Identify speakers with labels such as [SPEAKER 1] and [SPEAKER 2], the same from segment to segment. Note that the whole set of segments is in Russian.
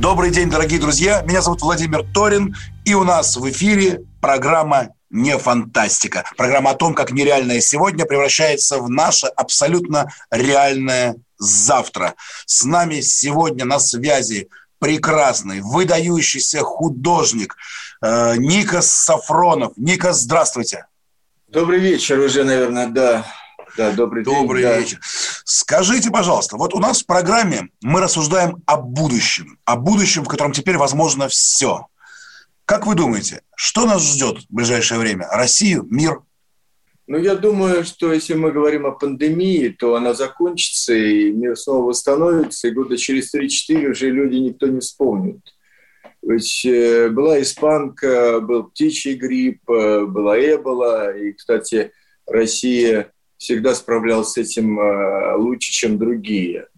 [SPEAKER 1] Добрый день, дорогие друзья. Меня зовут Владимир Торин. И у нас в эфире программа «Не фантастика». Программа о том, как нереальное сегодня превращается в наше абсолютно реальное завтра. С нами сегодня на связи прекрасный, выдающийся художник э, Никас Сафронов. Никас, здравствуйте.
[SPEAKER 2] Добрый вечер уже, наверное, да. Да, добрый,
[SPEAKER 1] Добрый
[SPEAKER 2] день. да.
[SPEAKER 1] вечер. Скажите, пожалуйста, вот у нас в программе мы рассуждаем о будущем, о будущем, в котором теперь возможно все. Как вы думаете, что нас ждет в ближайшее время? Россию, мир?
[SPEAKER 2] Ну, я думаю, что если мы говорим о пандемии, то она закончится, и мир снова восстановится, и года через 3-4 уже люди никто не вспомнит. Ведь э, была испанка, был птичий грипп, э, была эбола, и, кстати, Россия всегда справлялась с этим э, лучше, чем другие.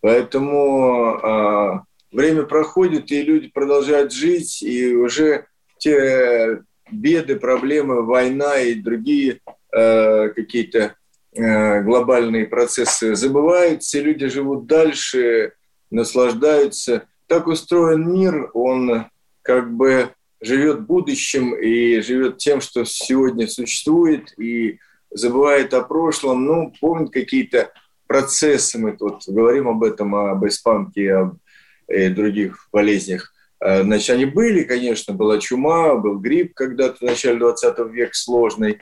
[SPEAKER 2] Поэтому э, время проходит, и люди продолжают жить, и уже те беды, проблемы, война и другие э, какие-то глобальные процессы забываются, и люди живут дальше, наслаждаются. Так устроен мир, он как бы живет будущим и живет тем, что сегодня существует, и забывает о прошлом, ну, помнит какие-то процессы, мы тут говорим об этом, об испанке, об и других болезнях. Э, Значит, они были, конечно, была чума, был грипп когда-то в начале 20 века сложный,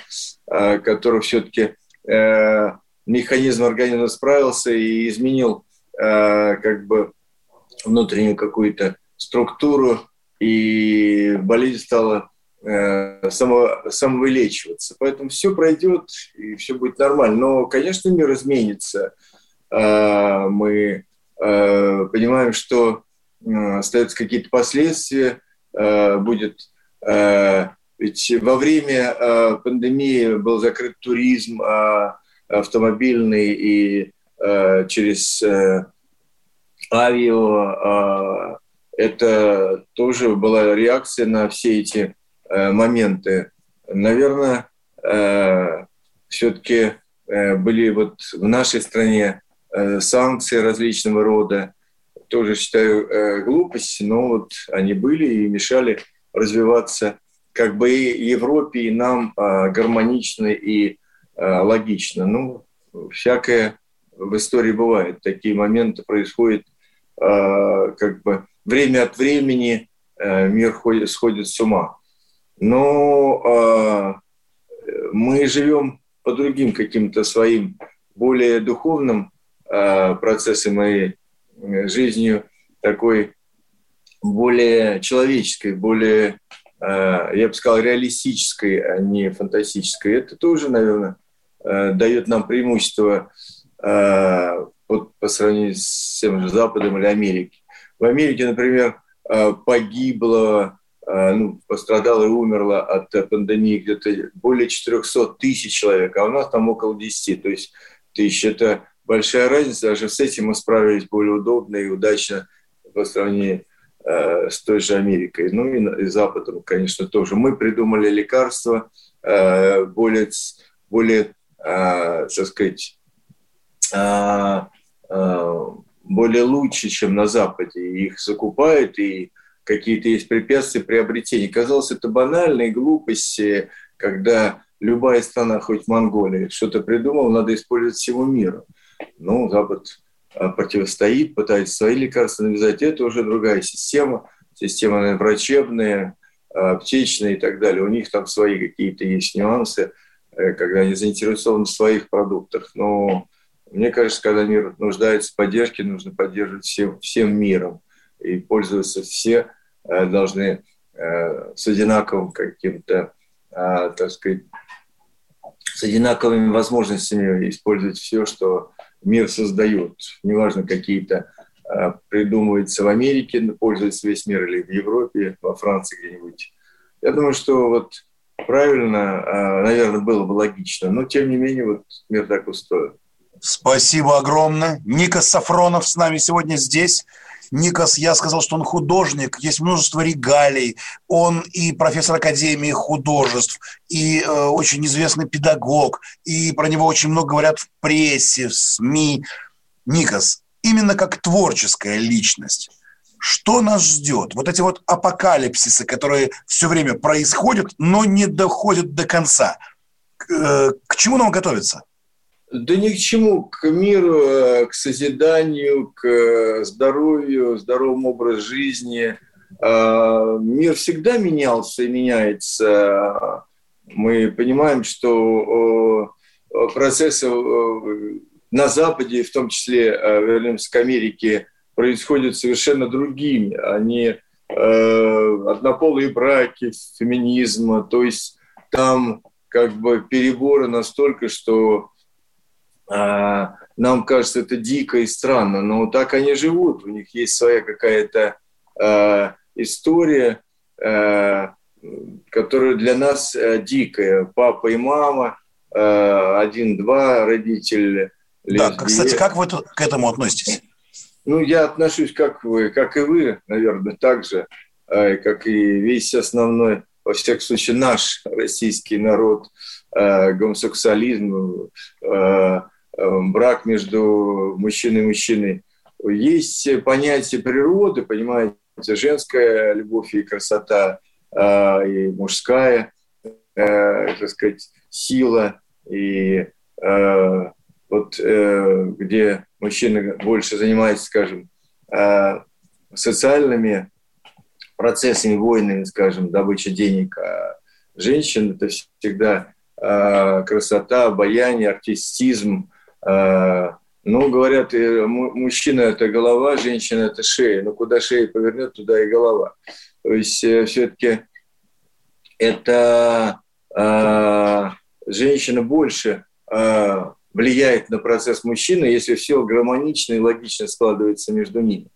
[SPEAKER 2] э, который все-таки э, механизм организма справился и изменил э, как бы внутреннюю какую-то структуру, и болезнь стала э, само, самовылечиваться. Поэтому все пройдет, и все будет нормально. Но, конечно, мир изменится. Э, Мы э, понимаем, что э, остаются какие-то последствия, э, будет... э, Ведь во время э, пандемии был закрыт туризм э, автомобильный и э, через э, авиа э, это тоже была реакция на все эти э, моменты. Наверное, э, все-таки э, были вот в нашей стране э, санкции различного рода. Тоже считаю э, глупость, но вот они были и мешали развиваться как бы и Европе, и нам э, гармонично и э, логично. Ну, всякое в истории бывает. Такие моменты происходят э, как бы время от времени э, мир ходит, сходит с ума. Но э, мы живем по другим каким-то своим более духовным э, процессам и э, жизнью такой более человеческой, более, э, я бы сказал, реалистической, а не фантастической. Это тоже, наверное, э, дает нам преимущество э, вот, по сравнению с тем же Западом или Америкой. В Америке, например, э, погибло, ну, пострадало и умерло от э, пандемии где-то более 400 тысяч человек, а у нас там около 10. То есть тысяч – это большая разница. Даже с этим мы справились более удобно и удачно по сравнению э, с той же Америкой. Ну и, Западом, конечно, тоже. Мы придумали лекарства э, более, более э, так сказать, э, э, более лучше, чем на Западе. Их закупают, и какие-то есть препятствия приобретения. Казалось, это банальные глупости, когда любая страна, хоть Монголия, что-то придумала, надо использовать всему миру. Ну, Запад а, противостоит, пытается свои лекарства навязать. Это уже другая система. Система наверное, врачебная, а, аптечная и так далее. У них там свои какие-то есть нюансы, э, когда они заинтересованы в своих продуктах. Но мне кажется, когда мир нуждается в поддержке, нужно поддерживать всем, всем миром. И пользоваться все э, должны э, с одинаковым каким-то, э, так сказать, с одинаковыми возможностями использовать все, что мир создает. Неважно, какие-то придумывается в Америке, пользуется весь мир или в Европе, во Франции где-нибудь. Я думаю, что вот правильно, наверное, было бы логично, но тем не менее вот мир так устроен.
[SPEAKER 1] Спасибо огромное. Ника Сафронов с нами сегодня здесь. Никас, я сказал, что он художник, есть множество регалий, он и профессор Академии художеств, и э, очень известный педагог, и про него очень много говорят в прессе, в СМИ. Никас, именно как творческая личность, что нас ждет? Вот эти вот апокалипсисы, которые все время происходят, но не доходят до конца. К, э, к чему нам готовиться?
[SPEAKER 2] Да ни к чему, к миру, э, к созиданию, к э, здоровью, здоровому образу жизни. А, мир всегда менялся и меняется. Мы понимаем, что процессы на Западе, в том числе, э, к Америке, происходят совершенно другими. Они однополые браки, феминизм, то есть там как бы переборы настолько, что нам кажется это дико и странно, но так они живут, у них есть своя какая-то э, история, э, которая для нас э, дикая. Папа и мама, э, один-два родители.
[SPEAKER 1] Да, кстати, как вы к этому относитесь?
[SPEAKER 2] Ну, я отношусь, как вы, как и вы, наверное, так же, э, как и весь основной, во всяком случае, наш российский народ, э, гомосексуализм, э, брак между мужчиной и мужчиной. Есть понятие природы, понимаете, женская любовь и красота, а, и мужская, э, так сказать, сила, и э, вот э, где мужчина больше занимается, скажем, социальными процессами, войнами, скажем, добыча денег, а женщина – это всегда красота, обаяние, артистизм, ну, говорят, мужчина – это голова, женщина – это шея. Но куда шея повернет, туда и голова. То есть э, все-таки это э, женщина больше э, влияет на процесс мужчины, если все гармонично и логично складывается между ними.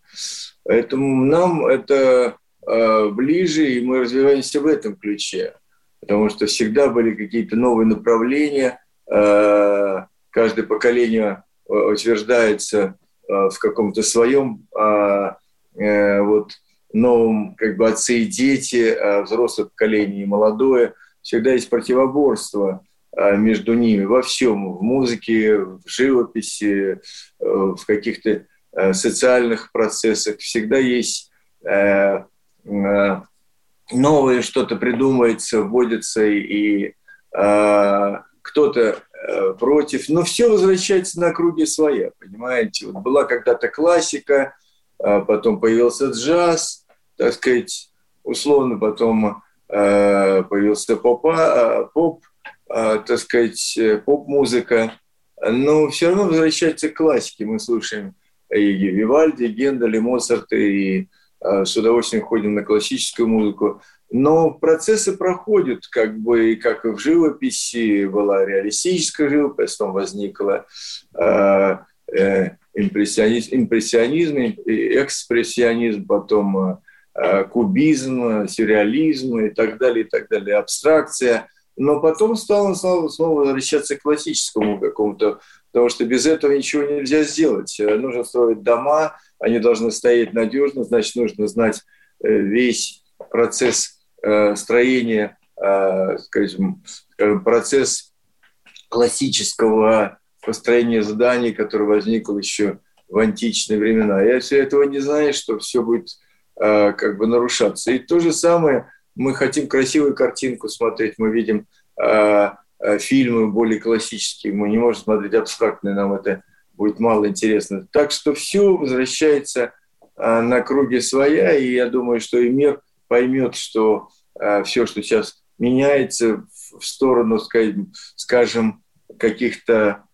[SPEAKER 2] Поэтому нам это э, ближе, и мы развиваемся в этом ключе. Потому что всегда были какие-то новые направления, э, каждое поколение э, утверждается э, в каком-то своем а, э, вот, новом как бы отцы и дети, а взрослое поколение и молодое. Всегда есть противоборство а, между ними во всем, в музыке, в живописи, в каких-то социальных процессах. Всегда есть новое что-то придумывается, вводится, и кто-то против. Но все возвращается на круги своя, понимаете. Вот была когда-то классика, а потом появился джаз, так сказать, условно, потом э, появился попа, поп, так сказать, поп-музыка. Но все равно возвращается к классике. Мы слушаем и Вивальди, и Гендель, и Моцарта, и э, с удовольствием ходим на классическую музыку. Но процессы проходят, как бы, как и в живописи, была реалистическая живопись, потом возникла э, э, импрессионизм, импрессионизм, экспрессионизм, потом э, кубизм, сюрреализм и так далее, и так далее, абстракция. Но потом стало снова, снова возвращаться к классическому какому-то, потому что без этого ничего нельзя сделать. Нужно строить дома, они должны стоять надежно, значит, нужно знать э, весь процесс Э, строение, э, скажем, процесс классического построения зданий, который возникл еще в античные времена. Я все этого не знаю, что все будет э, как бы нарушаться. И то же самое, мы хотим красивую картинку смотреть, мы видим фильмы более классические, мы не можем смотреть абстрактные, нам это будет мало интересно. Так что все возвращается на круге своя, и я думаю, что и мир – поймет, что э, все, что сейчас меняется в сторону, скажем, каких-то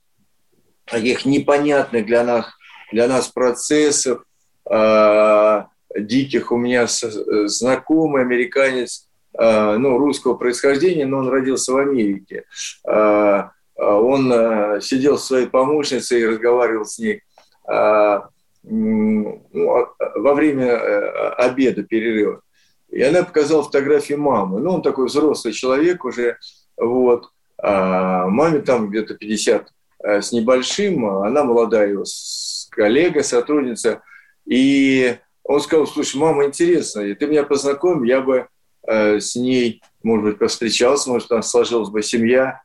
[SPEAKER 2] таких непонятных для нас, для нас процессов, э, диких. У меня знакомый американец, э, ну, русского происхождения, но он родился в Америке. Он сидел с своей помощницей и разговаривал с ней ну, во время э, обеда, перерыва. И она показала фотографии мамы. Ну, он такой взрослый человек уже, вот. А маме там где-то 50 э, с небольшим, она молодая его коллега, сотрудница. И он сказал, слушай, мама, интересно, ты меня познакомил, я бы э, с ней, может быть, повстречался, может, там сложилась бы семья.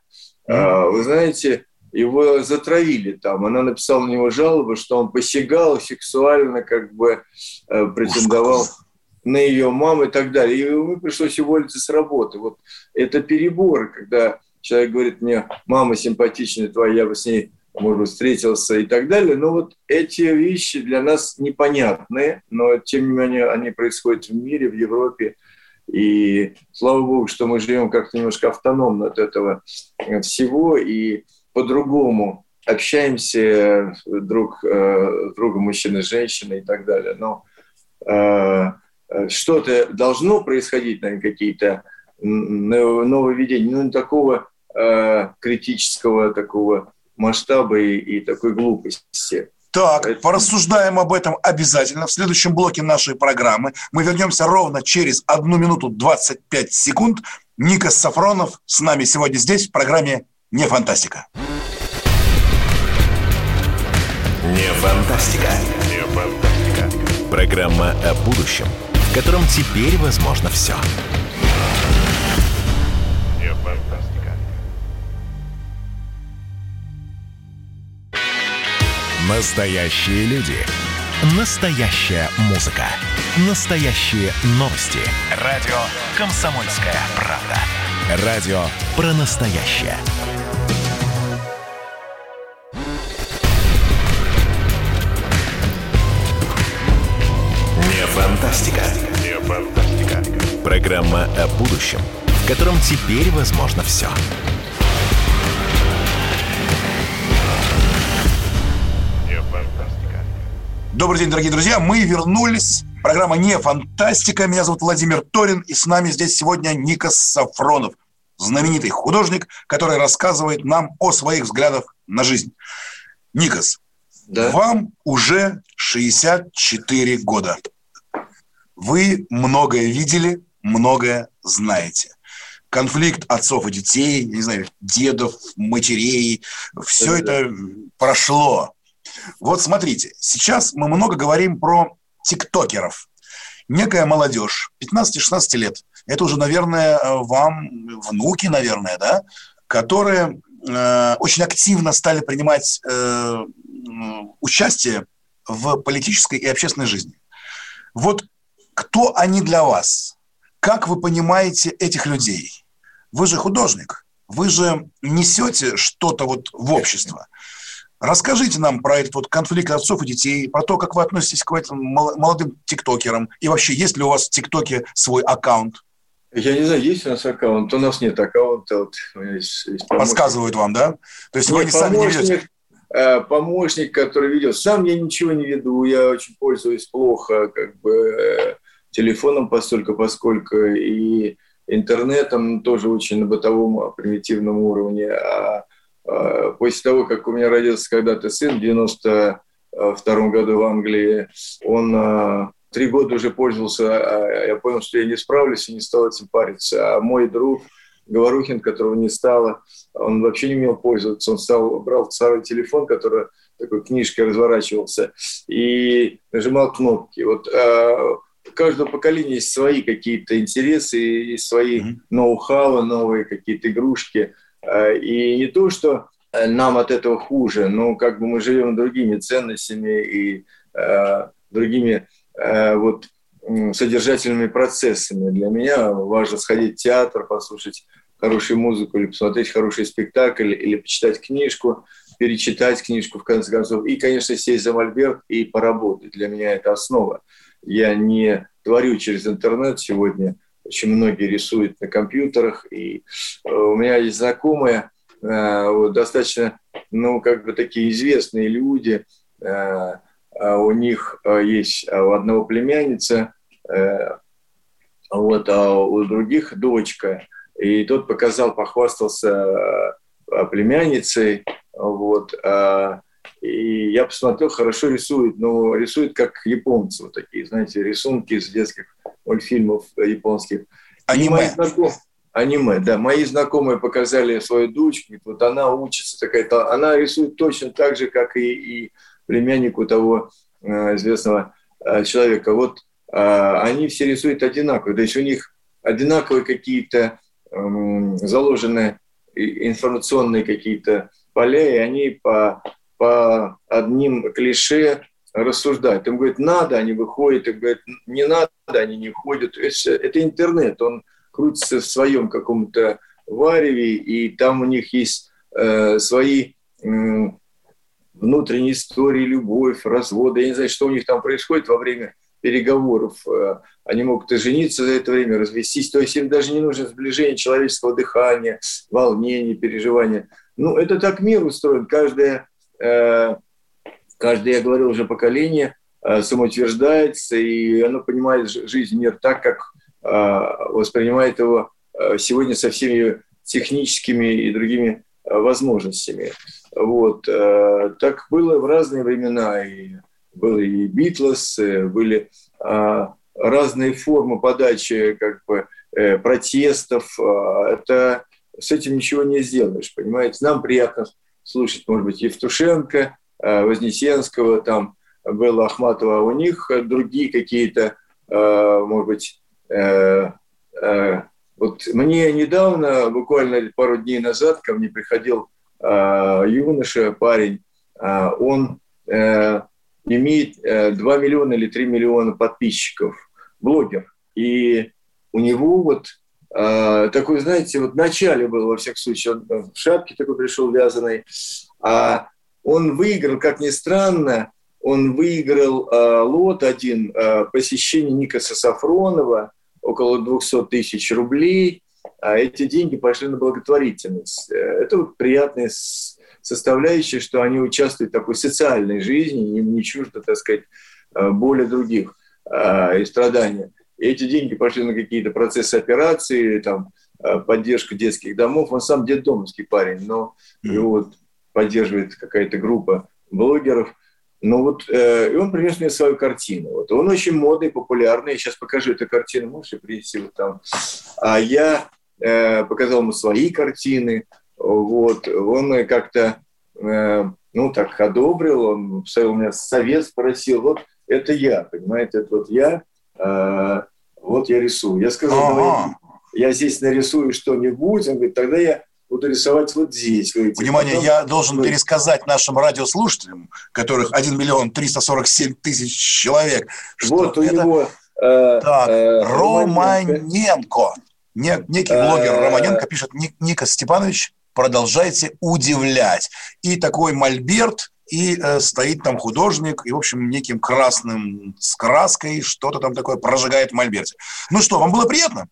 [SPEAKER 2] Mm-hmm. Вы знаете, его затравили там. Она написала на него жалобу, что он посягал сексуально, как бы э, претендовал на ее маму и так далее. И ему пришлось уволиться с работы. Вот это переборы, когда человек говорит мне, мама симпатичная твоя, я бы с ней, может быть, встретился и так далее. Но вот эти вещи для нас непонятные, но тем не менее они происходят в мире, в Европе. И слава богу, что мы живем как-то немножко автономно от этого всего и по-другому общаемся друг э, с другом, мужчина, женщина и так далее. Но Э, что-то должно происходить, наверное, какие-то нововведения, но не такого э, критического такого масштаба и, и такой глупости.
[SPEAKER 1] Так, Это... порассуждаем об этом обязательно. В следующем блоке нашей программы мы вернемся ровно через одну минуту 25 секунд. Никас Сафронов с нами сегодня здесь в программе «Не фантастика».
[SPEAKER 3] Не фантастика. Не фантастика. Программа о будущем – в котором теперь возможно все. Настоящие люди. Настоящая музыка. Настоящие новости. Радио «Комсомольская правда». Радио про настоящее. Фантастика. Не фантастика. Программа о будущем, в котором теперь возможно все.
[SPEAKER 1] Не фантастика. Добрый день, дорогие друзья. Мы вернулись. Программа «Не фантастика». Меня зовут Владимир Торин, и с нами здесь сегодня Никас Сафронов, знаменитый художник, который рассказывает нам о своих взглядах на жизнь. Никас, да. вам уже 64 года. Вы многое видели, многое знаете. Конфликт отцов и детей, не знаю, дедов, матерей, все это прошло. Вот смотрите, сейчас мы много говорим про тиктокеров. Некая молодежь, 15-16 лет, это уже, наверное, вам внуки, наверное, да, которые э, очень активно стали принимать э, участие в политической и общественной жизни. Вот кто они для вас? Как вы понимаете этих людей? Вы же художник, вы же несете что-то вот в общество. Расскажите нам про этот вот конфликт отцов и детей, про то, как вы относитесь к этим молодым тиктокерам, и вообще, есть ли у вас в ТикТоке свой аккаунт?
[SPEAKER 2] Я не знаю, есть у нас аккаунт, у нас нет аккаунта. Вот,
[SPEAKER 1] есть, есть Подсказывают вам, да? То есть нет, вы не сами не ведете?
[SPEAKER 2] Э, помощник, который ведет. Сам я ничего не веду, я очень пользуюсь плохо, как бы э, телефоном постольку, поскольку и интернетом тоже очень на бытовом а, примитивном уровне. А, а после того, как у меня родился когда-то сын в 92 году в Англии, он а, три года уже пользовался, я понял, что я не справлюсь и не стал этим париться. А мой друг Говорухин, которого не стало, он вообще не умел пользоваться. Он стал, брал старый телефон, который такой книжкой разворачивался, и нажимал кнопки. Вот каждого поколения есть свои какие-то интересы, есть свои mm-hmm. ноу-хау, новые какие-то игрушки. А, и не то, что э, нам от этого хуже, но как бы мы живем другими ценностями и э, другими э, вот содержательными процессами. Для меня важно сходить в театр, послушать хорошую музыку или посмотреть хороший спектакль или почитать книжку, перечитать книжку в конце концов и, конечно, сесть за мольберт и поработать. Для меня это основа я не творю через интернет сегодня. Очень многие рисуют на компьютерах. И э, у меня есть знакомые, э, достаточно, ну, как бы такие известные люди. Э, а у них есть у одного племянница, вот, а у других дочка. И тот показал, похвастался племянницей, вот, И я посмотрел, хорошо рисует, но рисует как японцы, вот такие, знаете, рисунки из детских мультфильмов японских.
[SPEAKER 1] Аниме.
[SPEAKER 2] Аниме, да. Мои знакомые показали свою дочку, вот она учится, такая, она рисует точно так же, как и, и племяннику того э, известного э, человека. Вот э, они все рисуют одинаково, то есть у них одинаковые какие-то э, заложенные информационные какие-то поля, и они по, по одним клише рассуждают. Им говорят, надо, они выходят, им говорят, не надо, они не ходят. Это, это интернет, он крутится в своем каком-то вареве, и там у них есть э, свои э, внутренние истории, любовь, разводы. Я не знаю, что у них там происходит во время переговоров. Э, они могут и жениться за это время, развестись. То есть им даже не нужно сближение человеческого дыхания, волнения, переживания. Ну, это так мир устроен. Каждое, э, каждое я говорил уже, поколение э, самоутверждается, и оно понимает жизнь, мир так, как воспринимает его сегодня со всеми техническими и другими возможностями. Вот. Так было в разные времена. И были и Битлз, э, были разные формы подачи как бы, э, протестов. Это с этим ничего не сделаешь, понимаете? Нам приятно слушать, может быть, Евтушенко, а, Вознесенского, там было Ахматова, а у них другие какие-то, может быть, э, вот мне недавно, буквально пару дней назад, ко мне приходил юноша, парень, он имеет 2 э, миллиона или 3 миллиона подписчиков, блогер. И у него вот э, такой, знаете, вот в начале был, во всяком случае, он в шапке такой пришел вязаной, а он выиграл, как ни странно, он выиграл э, лот один э, посещение Никаса Сафронова, около 200 тысяч рублей, а эти деньги пошли на благотворительность. Э, это вот приятный составляющая, что они участвуют в такой социальной жизни, им не чуждо, так сказать, э, боли других э, и страдания. Эти деньги пошли на какие-то процессы операции, там, э, поддержку детских домов. Он сам детдомовский парень, но его вот поддерживает какая-то группа блогеров. Ну вот, э, и он принес мне свою картину. Вот. Он очень модный, популярный. Я сейчас покажу эту картину, можешь принести вот там. А я э, показал ему свои картины. Вот, он как-то, э, ну, так одобрил, он у меня совет спросил, вот это я, понимаете, это вот я, э, вот я рисую. Я сказал, ага. я здесь нарисую что-нибудь, он говорит, тогда я буду рисовать вот здесь.
[SPEAKER 1] Говорите. Внимание, Потом... я должен вы... пересказать нашим радиослушателям, которых 1 миллион 347 тысяч человек.
[SPEAKER 2] Вот у это... него...
[SPEAKER 1] Э, так, э, Романенко. Некий блогер э, Романенко пишет, Ника Степанович, продолжайте удивлять. И такой мольберт, и э, стоит там художник, и, в общем, неким красным с краской что-то там такое прожигает в мольберте. Ну что, вам было приятно?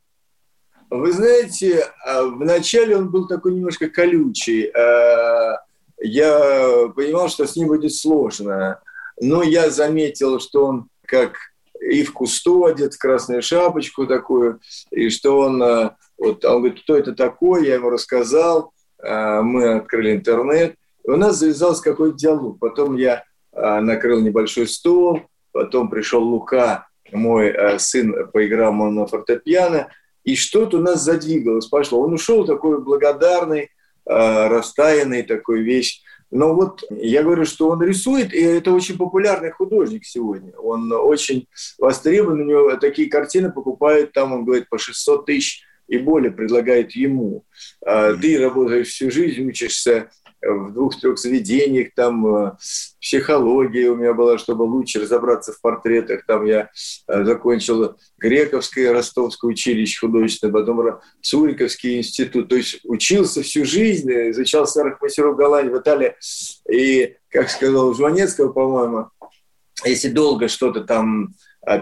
[SPEAKER 2] Вы знаете, а, вначале он был такой немножко колючий. Э, я понимал, что с ним будет сложно. Но я заметил, что он как и в кусту одет, в красную шапочку такую, и что он, э, вот, он говорит, кто это такой, я ему рассказал, мы открыли интернет, и у нас завязался какой-то диалог. Потом я а, накрыл небольшой стол, потом пришел Лука, мой а, сын, поиграл на фортепиано, и что-то у нас задвигалось, пошло. Он ушел такой благодарный, растаянный такой вещь. Но вот я говорю, что он рисует, и это очень популярный художник сегодня. Он очень востребован, у него такие картины покупают, там он говорит, по 600 тысяч и более предлагает ему. А ты работаешь всю жизнь, учишься в двух-трех заведениях, там э, психология у меня была, чтобы лучше разобраться в портретах. Там я э, закончил Грековское Ростовское училище художественное, потом Цуриковский институт. То есть учился всю жизнь, изучал старых мастеров Голландии, в Италии. И, как сказал Жванецкого, по-моему, если долго что-то там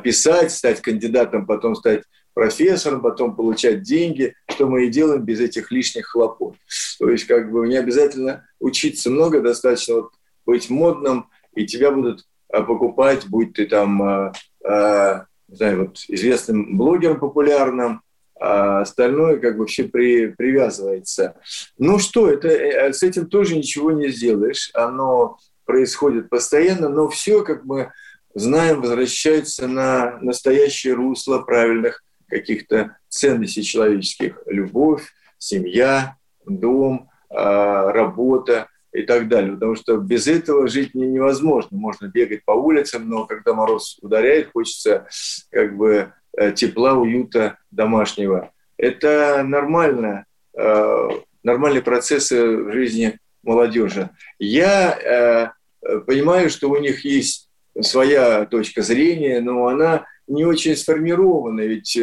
[SPEAKER 2] писать, стать кандидатом, потом стать профессором, потом получать деньги, что мы и делаем без этих лишних хлопот. То есть как бы не обязательно учиться много, достаточно вот быть модным, и тебя будут а, покупать, будь ты там, а, а, не знаю, вот известным блогером популярным, а остальное как бы все при, привязывается. Ну что, это, э, с этим тоже ничего не сделаешь. Оно происходит постоянно, но все, как мы знаем, возвращается на настоящее русло правильных каких-то ценностей человеческих. Любовь, семья, дом, а, работа и так далее. Потому что без этого жить невозможно. Можно бегать по улицам, но когда мороз ударяет, хочется как бы э, тепла, уюта домашнего. Это нормально, э, нормальные процессы в жизни молодежи. Я э, понимаю, что у них есть своя точка зрения, но она не очень сформирована, ведь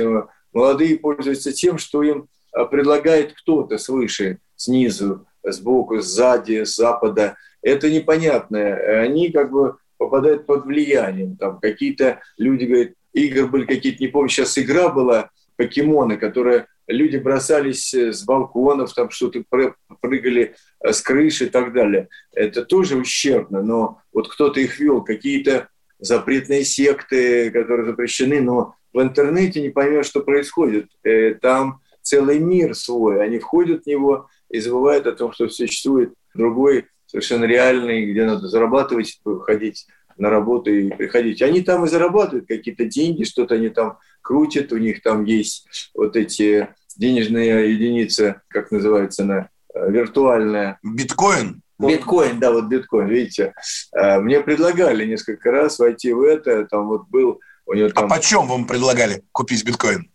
[SPEAKER 2] молодые пользуются тем, что им предлагает кто-то свыше, снизу, сбоку, сзади, с запада. Это непонятно. Они как бы попадают под влиянием. Там какие-то люди говорят, игры были какие-то, не помню, сейчас игра была, покемоны, которые люди бросались с балконов, там что-то прыгали с крыши и так далее. Это тоже ущербно, но вот кто-то их вел, какие-то запретные секты, которые запрещены, но в интернете не поймешь, что происходит. Э, там целый мир свой, они входят в него и забывают о том, что существует другой, совершенно реальный, где надо зарабатывать, ходить на работу и приходить. Они там и зарабатывают какие-то деньги, что-то они там крутят, у них там есть вот эти денежные единицы, как называется она, э, виртуальная.
[SPEAKER 1] Биткоин?
[SPEAKER 2] Биткоин, да, вот биткоин, видите. Э, мне предлагали несколько раз войти в это, там вот был у него
[SPEAKER 1] а там... А почем вам предлагали купить биткоин?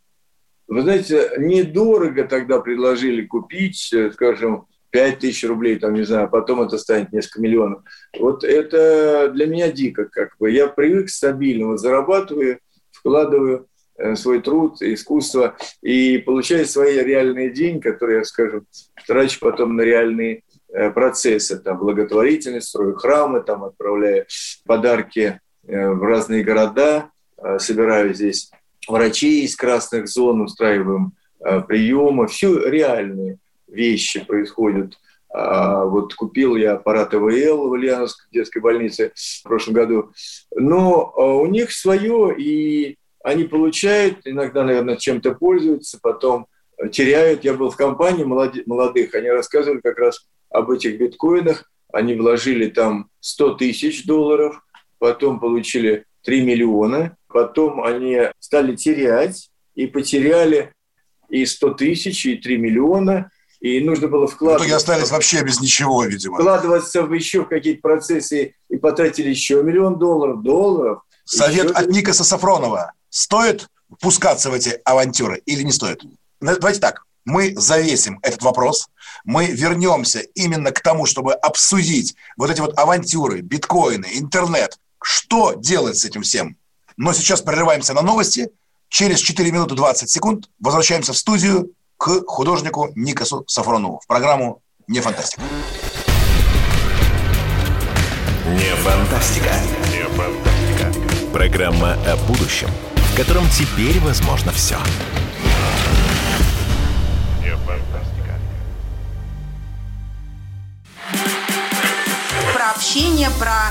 [SPEAKER 2] Вы знаете, недорого тогда предложили купить, э, скажем, 5 тысяч рублей, там, не знаю, потом это станет несколько миллионов. Вот это для меня дико, как бы. Я привык стабильно, вот зарабатываю, вкладываю э, свой труд, искусство и получаю свои реальные деньги, которые я, скажем, трачу потом на реальные процессы, там, благотворительность, строю храмы, там, отправляю подарки в разные города, собираю здесь врачей из красных зон, устраиваем э, приемы. Все реальные вещи происходят. А, вот купил я аппарат ЭВЛ в Ульяновской детской больнице в прошлом году. Но а, у них свое, и они получают, иногда, наверное, чем-то пользуются, потом теряют. Я был в компании молодых, они рассказывали как раз об этих биткоинах. Они вложили там 100 тысяч долларов, потом получили 3 миллиона, Потом они стали терять и потеряли и 100 тысяч, и 3 миллиона. И нужно было вкладываться... В итоге
[SPEAKER 1] остались вообще без ничего, видимо.
[SPEAKER 2] Вкладываться в еще какие-то процессы и потратили еще миллион долларов. долларов
[SPEAKER 1] Совет еще... от Никаса Сафронова. Стоит пускаться в эти авантюры или не стоит? Давайте так. Мы завесим этот вопрос. Мы вернемся именно к тому, чтобы обсудить вот эти вот авантюры, биткоины, интернет. Что делать с этим всем? Но сейчас прерываемся на новости. Через 4 минуты 20 секунд возвращаемся в студию к художнику Никасу Сафронову в программу «Не фантастика».
[SPEAKER 3] Не фантастика. Не фантастика. Программа о будущем, в котором теперь возможно все. Не
[SPEAKER 4] Про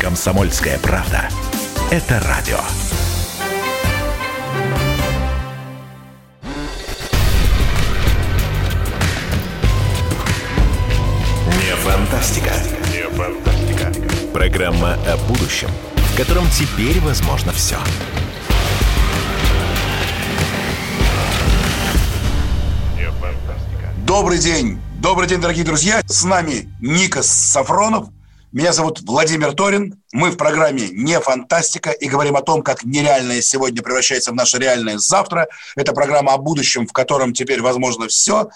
[SPEAKER 3] «Комсомольская правда». Это радио. Не фантастика. Не фантастика. Программа о будущем, в котором теперь возможно все.
[SPEAKER 1] Добрый день. Добрый день, дорогие друзья. С нами Никас Сафронов – меня зовут Владимир Торин. Мы в программе «Не фантастика» и говорим о том, как нереальное сегодня превращается в наше реальное завтра. Это программа о будущем, в котором теперь возможно все.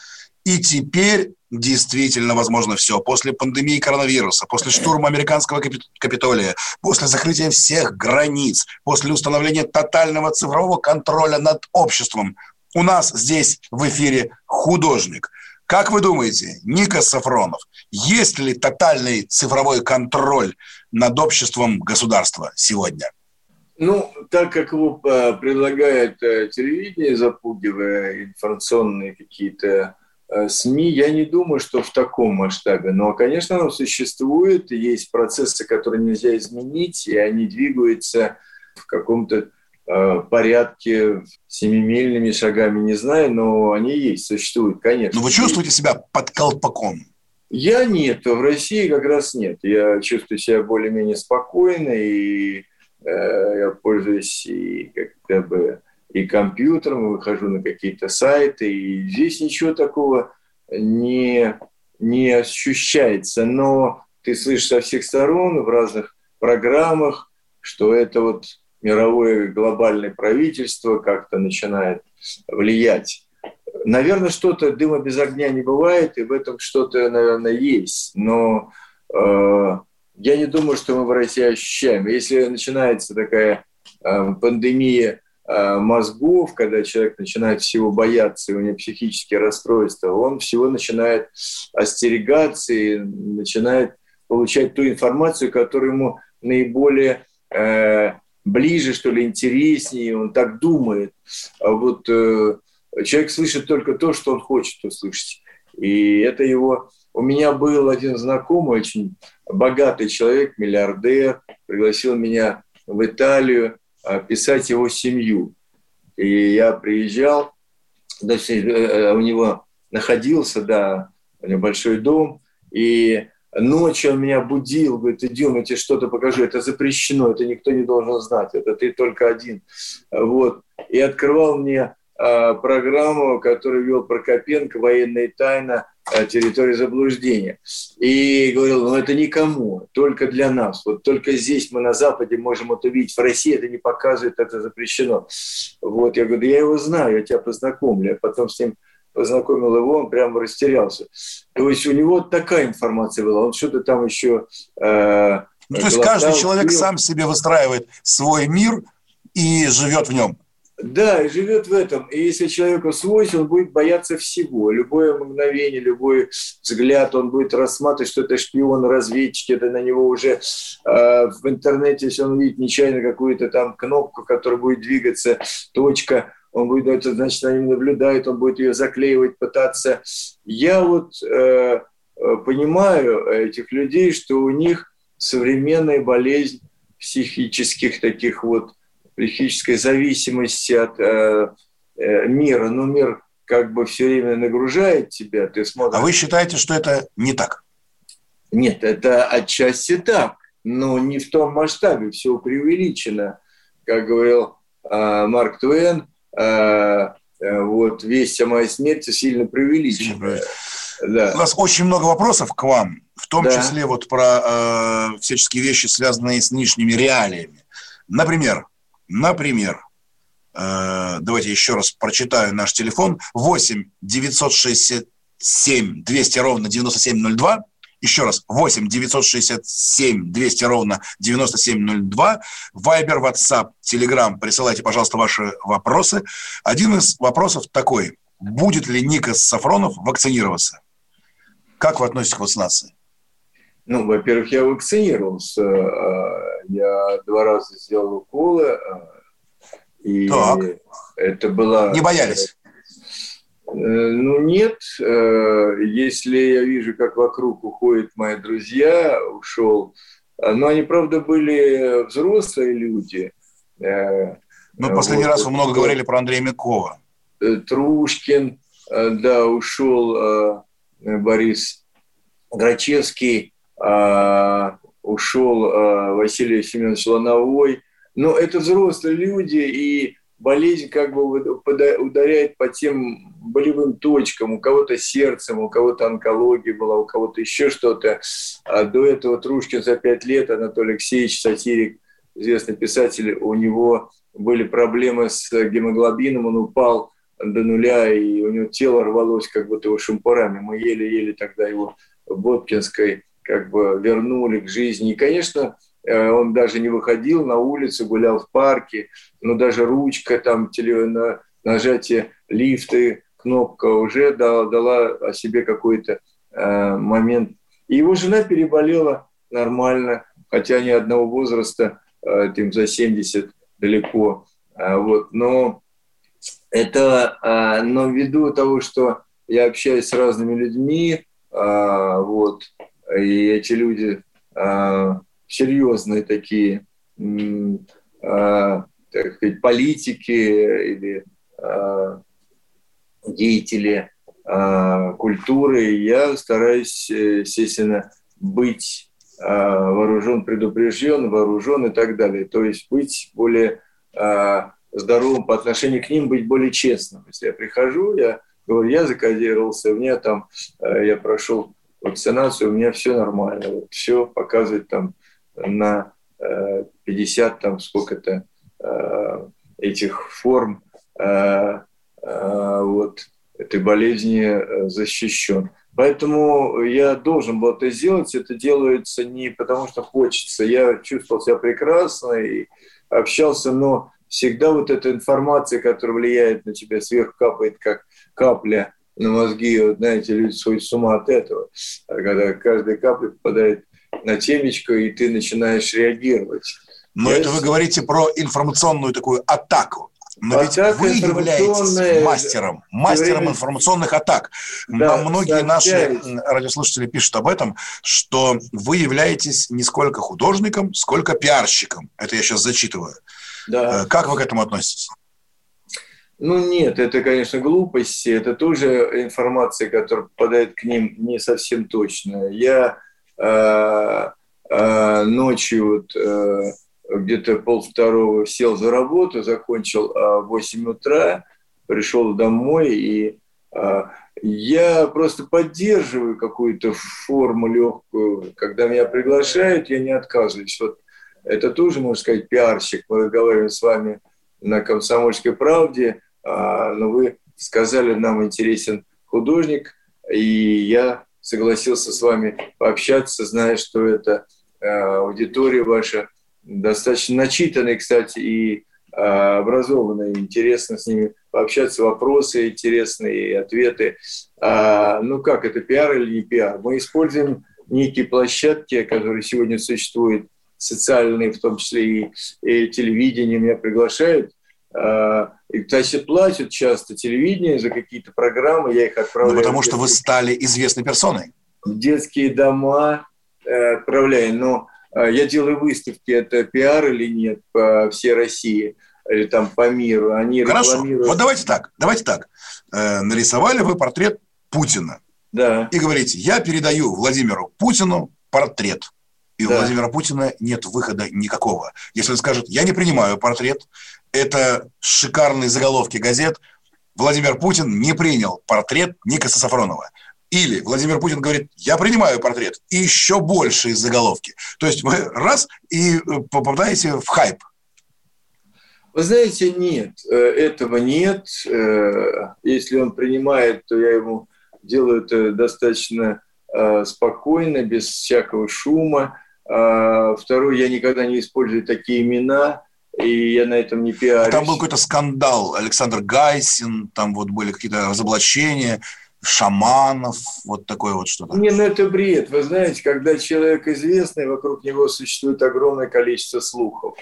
[SPEAKER 1] И теперь действительно возможно все. После пандемии коронавируса, после штурма американского Капитолия, после закрытия всех границ, после установления тотального цифрового контроля над обществом, у нас здесь в эфире художник, Как вы думаете, Ника Сафронов, есть ли тотальный цифровой контроль над обществом государства сегодня?
[SPEAKER 2] Ну, так как его э, предлагает э, телевидение, запугивая информационные какие-то э, СМИ, я не думаю, что в таком масштабе. Но, конечно, оно существует, есть процессы, которые нельзя изменить, и они двигаются в каком-то порядке семимильными шагами, не знаю, но они есть, существуют, конечно.
[SPEAKER 1] Но вы чувствуете себя под колпаком?
[SPEAKER 2] Я нет, в России как раз нет. Я чувствую себя более-менее спокойно и Э, я пользуюсь и как бы и компьютером, выхожу на какие-то сайты, и здесь ничего такого не, не ощущается. Но ты слышишь со всех сторон в разных программах, что это вот мировое глобальное правительство как-то начинает влиять. Наверное, что-то дыма без огня не бывает, и в этом что-то, наверное, есть. Но э, я не думаю, что мы в России ощущаем. Если начинается такая э, пандемия э, мозгов, когда человек начинает всего бояться, и у него психические расстройства, он всего начинает остерегаться и начинает получать ту информацию, которая ему наиболее э, ближе, что ли, интереснее, он так думает. А вот э, человек слышит только то, что он хочет услышать. И это его... У меня был один знакомый, очень богатый человек, миллиардер, пригласил меня в Италию а, писать его семью. И я приезжал, да, э, у него находился, да, у него большой дом, и ночью он меня будил, говорит, идем, я тебе что-то покажу, это запрещено, это никто не должен знать, это ты только один. Вот. И открывал мне э, программу, которую вел Прокопенко «Военная тайна», Э, территории заблуждения. И говорил, ну это никому, только для нас. Вот только здесь мы на Западе можем это увидеть. В России это не показывает, это запрещено. Вот, я говорю, я его знаю, я тебя познакомлю. Я потом с ним познакомил его, он прямо растерялся. То есть у него такая информация была, он что-то там еще...
[SPEAKER 1] Э, ну, то есть каждый человек пил. сам себе выстраивает свой мир и живет в нем.
[SPEAKER 2] Да, и живет в этом. И если человеку свойств, он будет бояться всего. Любое мгновение, любой взгляд, он будет рассматривать, что это шпион, разведчик, это на него уже э, в интернете, если он видит нечаянно какую-то там кнопку, которая будет двигаться, точка, он будет, это значит, на ним наблюдает, он будет ее заклеивать, пытаться. Я вот э, э понимаю этих людей, что у них современная болезнь психических таких вот психической зависимости от э, э, мира, но мир как бы все время нагружает тебя, ты смотришь...
[SPEAKER 1] А вы считаете, что это не так?
[SPEAKER 2] Нет, это отчасти так, но не в том масштабе, все преувеличено. Как говорил э, Марк Твен, вот весть о моей смерти сильно преувеличена.
[SPEAKER 1] Да. У нас очень много вопросов к вам, в том да. числе вот про э, всяческие вещи, связанные с нынешними реалиями. Например, Например, э, давайте еще раз прочитаю наш телефон. 8 967 200 ровно 9702. Еще раз, 8 967 200 ровно 9702. Вайбер, WhatsApp, Telegram. Присылайте, пожалуйста, ваши вопросы. Один из вопросов такой. Будет ли Никас Сафронов вакцинироваться? Как вы относитесь к вакцинации?
[SPEAKER 2] Ну, во-первых, я вакцинировался. Э, я два раза сделал уколы. Э, и так. это была...
[SPEAKER 1] Не боялись?
[SPEAKER 2] Э, ну, нет. Если я вижу, как вокруг уходят мои друзья, ушел. Но они, правда, были взрослые люди.
[SPEAKER 1] Ну, последний вот, раз вы много говорили про Андрея Мякова.
[SPEAKER 2] Трушкин, да, ушел Борис Грачевский. А, ушел Василий Семенович Лановой. Но это взрослые люди, и болезнь как бы ударяет по тем болевым точкам. У кого-то сердцем, у кого-то онкология была, у кого-то еще что-то. А до этого Трушкин за пять лет, Анатолий Алексеевич, сатирик, известный писатель, у него были проблемы с гемоглобином, он упал до нуля, и у него тело рвалось как будто его шампурами. Мы еле-еле тогда его в Боткинской как бы вернули к жизни. И, конечно, он даже не выходил на улицу, гулял в парке, но даже ручка, там, нажатие лифты, кнопка уже дала, дала о себе какой-то э, момент. И его жена переболела нормально, хотя они одного возраста, э, им за 70 далеко. Э, вот. Но это, э, но ввиду того, что я общаюсь с разными людьми, э, вот, и эти люди э, серьезные такие, э, так сказать, политики или э, деятели э, культуры, я стараюсь, естественно, быть вооружен, предупрежден, вооружен и так далее. То есть быть более здоровым по отношению к ним, быть более честным. Если я прихожу, я говорю, я закодировался, у меня там, я прошел вакцинацию, у меня все нормально. Вот все показывает там на э, 50 там сколько-то э, этих форм э, э, вот этой болезни э, защищен. Поэтому я должен был это сделать. Это делается не потому, что хочется. Я чувствовал себя прекрасно и общался, но всегда вот эта информация, которая влияет на тебя, сверху капает, как капля на мозги. Вот, знаете, люди сходят с ума от этого. А когда каждая капля попадает на темечко, и ты начинаешь реагировать.
[SPEAKER 1] Но я это вы говорите про информационную такую атаку. Но Атака ведь вы являетесь мастером, мастером время... информационных атак. Да, многие наши радиослушатели пишут об этом, что вы являетесь не сколько художником, сколько пиарщиком. Это я сейчас зачитываю. Да. Э, как вы к этому относитесь?
[SPEAKER 2] Ну нет, это, конечно, глупости. Это тоже информация, которая попадает к ним не совсем точно. Я ночью вот, э, где-то полвторого сел за работу, закончил в 8 утра, пришел домой, и я просто поддерживаю какую-то форму легкую. Когда меня приглашают, я не отказываюсь. Вот это тоже, можно сказать, пиарщик. Мы разговариваем с вами на «Комсомольской правде», а, но вы сказали, нам интересен художник, и я согласился с вами пообщаться, зная, что это аудитория ваша достаточно начитанные, кстати, и а, образованные, интересно с ними пообщаться, вопросы интересные, ответы. А, ну как, это пиар или не пиар? Мы используем некие площадки, которые сегодня существуют, социальные, в том числе и, и телевидение меня приглашают. А, и, кстати, платят часто телевидение за какие-то программы, я их отправляю.
[SPEAKER 1] Ну, потому что вы стали известной персоной.
[SPEAKER 2] В детские дома э, отправляю. Но а, я делаю выставки, это пиар или нет по всей России или там по миру. Они
[SPEAKER 1] Хорошо. Рекламируют... Вот давайте так, давайте так. Э, нарисовали вы портрет Путина.
[SPEAKER 2] Да.
[SPEAKER 1] И говорите, я передаю Владимиру Путину портрет. И да. у Владимира Путина нет выхода никакого. Если он скажет, я не принимаю портрет, это шикарные заголовки газет, Владимир Путин не принял портрет Никаса Сафронова. Или Владимир Путин говорит, я принимаю портрет, и еще большие заголовки. То есть вы раз и э, попадаете в хайп.
[SPEAKER 2] Вы знаете, нет, э, этого нет. Э, если он принимает, то я ему делаю это достаточно спокойно, без всякого шума. Второе, я никогда не использую такие имена, и я на этом не пиарюсь.
[SPEAKER 1] Там был какой-то скандал. Александр Гайсин, там вот были какие-то разоблачения шаманов, вот такое вот что-то.
[SPEAKER 2] Не, ну это бред. Вы знаете, когда человек известный, вокруг него существует огромное количество слухов.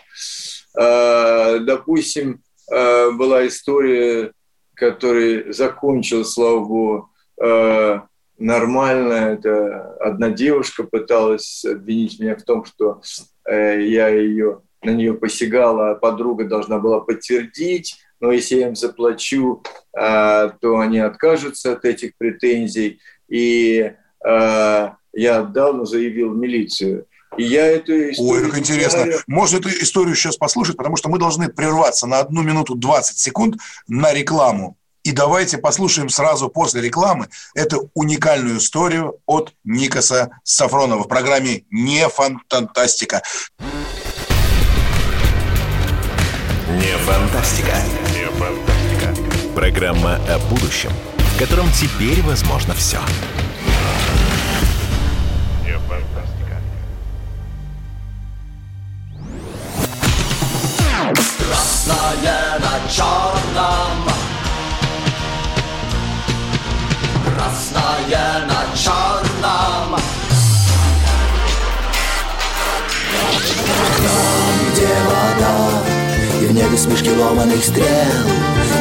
[SPEAKER 2] А, допустим, а, была история, которая закончилась, слава богу, а, нормально. Это одна девушка пыталась обвинить меня в том, что э, я ее на нее посягала, а подруга должна была подтвердить но если я им заплачу, а, то они откажутся от этих претензий. И а, я отдал, но заявил в милицию. И я эту
[SPEAKER 1] историю... Ой, как интересно. Можно эту историю сейчас послушать, потому что мы должны прерваться на одну минуту 20 секунд на рекламу. И давайте послушаем сразу после рекламы эту уникальную историю от Никаса Сафронова в программе «Не фантастика».
[SPEAKER 3] Не фантастика. Не фантастика. Программа о будущем, в котором теперь возможно все. Не фантастика.
[SPEAKER 5] Красное на черном Белое на черном Там, где вода? И в небе смешки ломаных стрел.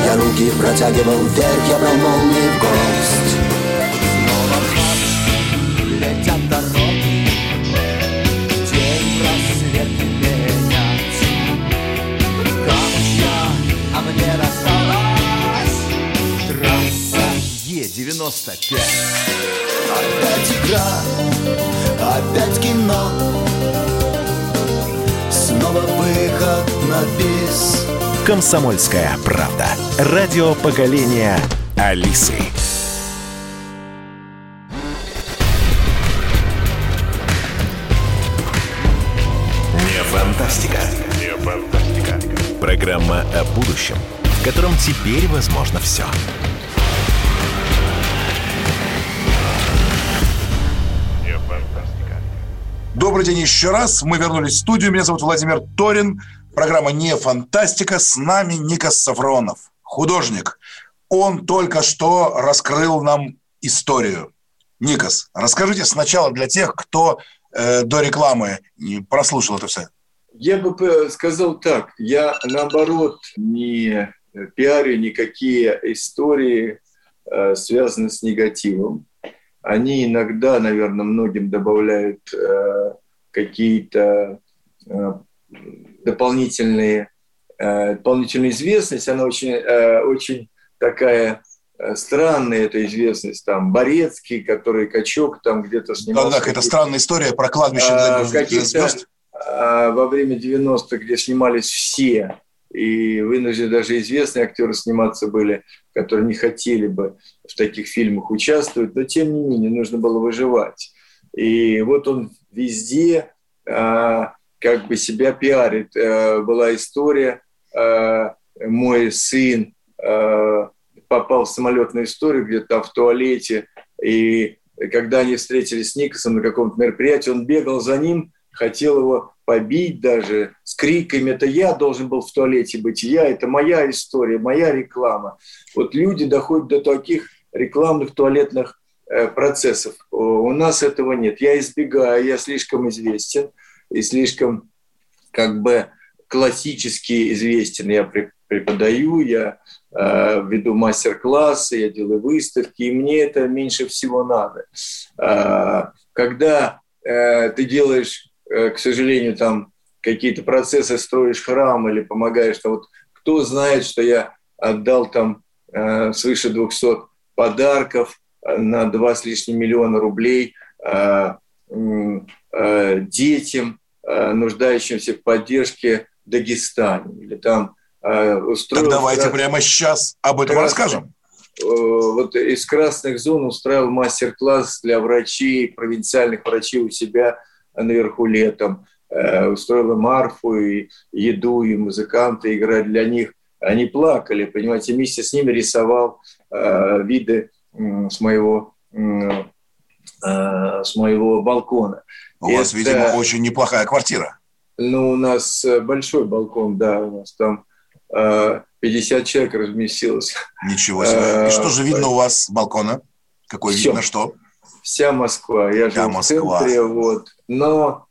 [SPEAKER 5] Я руки протягивал вверх Я брал молнии в гость Е-95 Опять игра, опять кино Снова выход на бис
[SPEAKER 3] «Комсомольская правда». Радио поколения Алисы. Не фантастика. Не фантастика. Программа о будущем, в котором теперь возможно все.
[SPEAKER 1] Добрый день еще раз. Мы вернулись в студию. Меня зовут Владимир Торин. Программа «Не фантастика». С нами Никас Сафронов, художник. Он только что раскрыл нам историю. Никас, расскажите сначала для тех, кто э, до рекламы прослушал это все.
[SPEAKER 2] Я бы сказал так. Я, наоборот, не пиарю никакие истории, э, связанные с негативом. Они иногда, наверное, многим добавляют э, какие-то э, дополнительные, э, дополнительную известность. Она очень, э, очень такая э, странная, эта известность. Там Борецкий, который качок там где-то снимался.
[SPEAKER 1] Да, да, это странная история про кладбище
[SPEAKER 2] а,
[SPEAKER 1] для звезд.
[SPEAKER 2] А, во время 90-х, где снимались все, и вынуждены даже известные актеры сниматься были, которые не хотели бы в таких фильмах участвовать, но тем не менее нужно было выживать. И вот он везде а, как бы себя пиарит. А, была история, а, мой сын а, попал в самолетную историю где-то в туалете, и когда они встретились с Никосом на каком-то мероприятии, он бегал за ним, хотел его побить даже с криками «это я должен был в туалете быть, я, это моя история, моя реклама». Вот люди доходят до таких рекламных туалетных э, процессов. У нас этого нет. Я избегаю, я слишком известен и слишком как бы классически известен. Я преподаю, я э, веду мастер-классы, я делаю выставки, и мне это меньше всего надо. Э, когда э, ты делаешь к сожалению, там какие-то процессы строишь храм или помогаешь. Там, вот, кто знает, что я отдал там э, свыше 200 подарков э, на 2 с лишним миллиона рублей э, э, детям, э, нуждающимся в поддержке в Дагестане. Или там
[SPEAKER 1] э, устроил... Так давайте крас... прямо сейчас об этом красных, расскажем.
[SPEAKER 2] Э, вот из красных зон устраивал мастер-класс для врачей, провинциальных врачей у себя – наверху летом, э, устроила Марфу, и еду, и музыканты играли для них. Они плакали, понимаете, вместе с ними рисовал э, виды с моего, э, с моего балкона.
[SPEAKER 1] У Это, вас, видимо, очень неплохая квартира.
[SPEAKER 2] Ну, у нас большой балкон, да, у нас там 50 человек разместилось.
[SPEAKER 1] Ничего себе. И что же видно у вас с балкона? Какой Все. видно что?
[SPEAKER 2] Вся Москва. Я живу в центре, вот. Но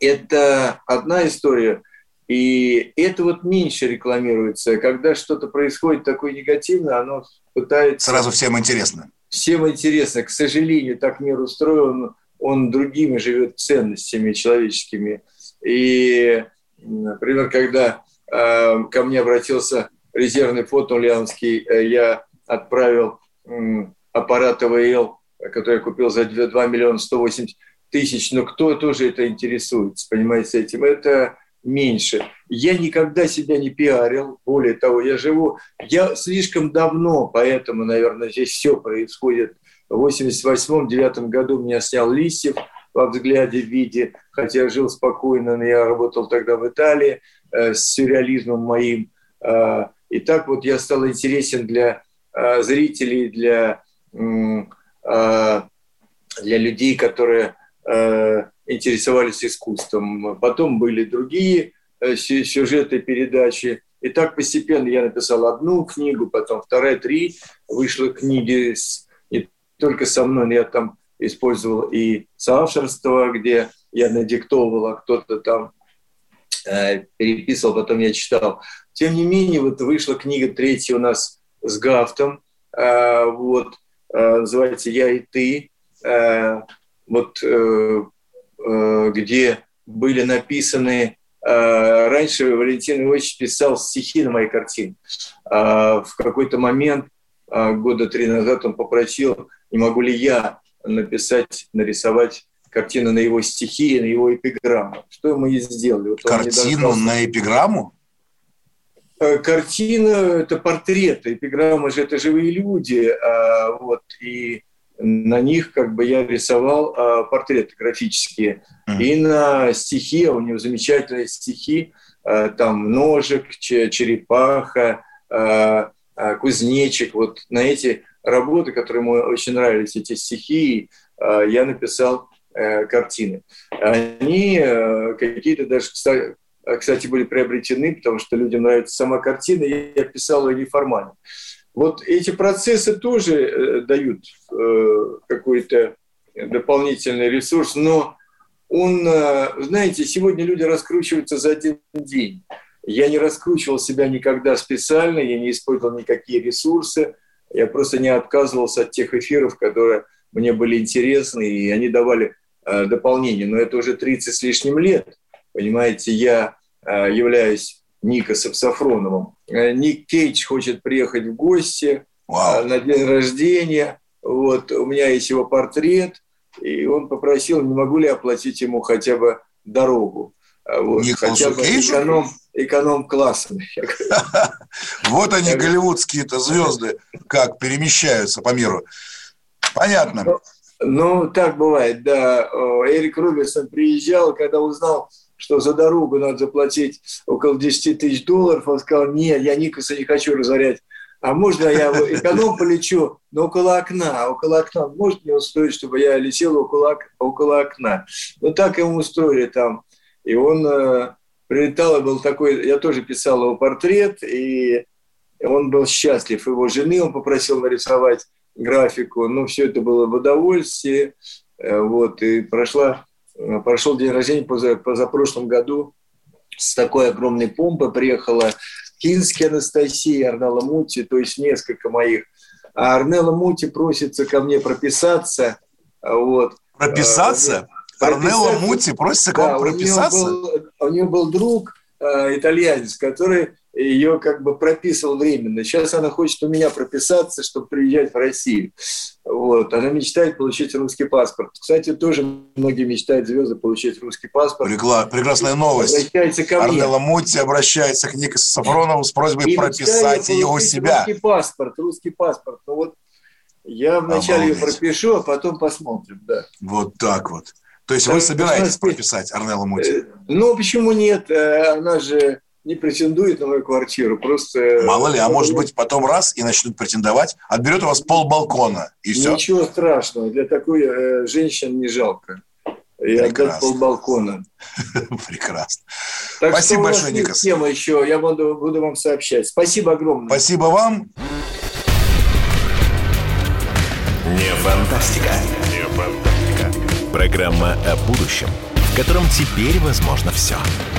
[SPEAKER 2] это одна история, и это вот меньше рекламируется. Когда что-то происходит такое негативное, оно пытается...
[SPEAKER 1] Сразу всем интересно.
[SPEAKER 2] Всем интересно. К сожалению, так мир устроен, он другими живет ценностями человеческими. И, например, когда э, ко мне обратился резервный фонд Ульяновский, э, я отправил э, аппарат АВЛ который я купил за 2 миллиона 180 тысяч, но кто тоже это интересуется, понимаете, этим? Это меньше. Я никогда себя не пиарил, более того, я живу, я слишком давно, поэтому, наверное, здесь все происходит. В 88-9 году меня снял Лисев во взгляде в виде, хотя я жил спокойно, но я работал тогда в Италии э, с сюрреализмом моим. Э, и так вот я стал интересен для э, зрителей, для для людей, которые э, интересовались искусством. Потом были другие э, сюжеты передачи. И так постепенно я написал одну книгу, потом вторая, три. Вышла книги с, не только со мной, но я там использовал и соавторство, где я надиктовывал, а кто-то там э, переписывал, потом я читал. Тем не менее, вот вышла книга третья у нас с Гафтом, э, вот, э, называется «Я и ты», э, вот, э, э, где были написаны э, Раньше Валентин Иванович писал стихи на мои картины. В какой-то момент, года три назад, он попросил, не могу ли я написать, нарисовать картину на его стихи, на его эпиграмму. Что мы и сделали. Вот
[SPEAKER 1] Картину на эпиграмму?
[SPEAKER 2] Э, картина – это портрет, эпиграмма же – это живые люди, а, вот, и на них как бы я рисовал а, портреты графические. Mm. И на стихи, у него замечательные стихи, а, там ножик, черепаха, кузнечик, вот на эти работы, которые ему очень нравились, эти стихи, я написал э, картины. Они э, какие-то даже, кстати, были приобретены, потому что людям нравится сама картина, и я писал ее неформально. Вот эти процессы тоже э, дают какой-то дополнительный ресурс, но он, знаете, сегодня люди раскручиваются за один день. Я не раскручивал себя никогда специально, я не использовал никакие ресурсы, я просто не отказывался от тех эфиров, которые мне были интересны, и они давали э, дополнение. Но это уже 30 с лишним лет. Понимаете, я э, являюсь Никосом Сафроновым. Э, Ник Кейдж хочет приехать в гости э, на день рождения. Вот, у меня есть его портрет, и он попросил, не могу ли оплатить ему хотя бы дорогу.
[SPEAKER 1] Вот,
[SPEAKER 2] хотя бы эконом, эконом-классом.
[SPEAKER 1] Вот они, голливудские-то звезды, как перемещаются по миру. Понятно.
[SPEAKER 2] Ну, ну, так бывает, да. Эрик Рубинсон приезжал, когда узнал, что за дорогу надо заплатить около 10 тысяч долларов, он сказал, нет, я Никаса не хочу разорять. А можно я эконом полечу, но около окна, а около окна может мне устроить, чтобы я летел около, около окна. Ну, так ему устроили там. И он э, прилетал, и был такой, я тоже писал его портрет, и он был счастлив. Его жены он попросил нарисовать графику. Ну, все это было в удовольствии. Э, вот, и прошла, прошел день рождения поза, позапрошлом году с такой огромной помпой приехала Кински Анастасия, Арнелла Мути, то есть несколько моих. А Арнелла Мути просится ко мне прописаться. Вот.
[SPEAKER 1] Прописаться? Э, Арнелла Мути просится к да, вам прописаться?
[SPEAKER 2] У нее был, у нее был друг э, итальянец, который ее как бы прописывал временно. Сейчас она хочет у меня прописаться, чтобы приезжать в Россию. Вот. Она мечтает получить русский паспорт. Кстати, тоже многие мечтают звезды получить русский паспорт.
[SPEAKER 1] Прегла... Прекрасная новость.
[SPEAKER 2] Обращается ко мне.
[SPEAKER 1] Арнелла Мутти обращается к Никосу Сафронову с просьбой И прописать ее у себя.
[SPEAKER 2] Русский паспорт, русский паспорт. Ну вот я вначале Обалдеть. ее пропишу, а потом посмотрим. Да.
[SPEAKER 1] Вот так вот. То есть так, вы собираетесь прописать Арнелла Мути? Э,
[SPEAKER 2] ну, почему нет? Э, она же не претендует на мою квартиру, просто...
[SPEAKER 1] Мало ли, а может быть потом раз и начнут претендовать, отберет у вас пол балкона, и все.
[SPEAKER 2] Ничего страшного, для такой э, женщины не жалко. И отдать пол балкона.
[SPEAKER 1] Прекрасно.
[SPEAKER 2] Так Спасибо большое, Никас. Тема еще, я буду, буду вам сообщать. Спасибо огромное.
[SPEAKER 1] Спасибо вам.
[SPEAKER 3] Не фантастика. Не фантастика. Программа о будущем, в котором теперь возможно все. Все.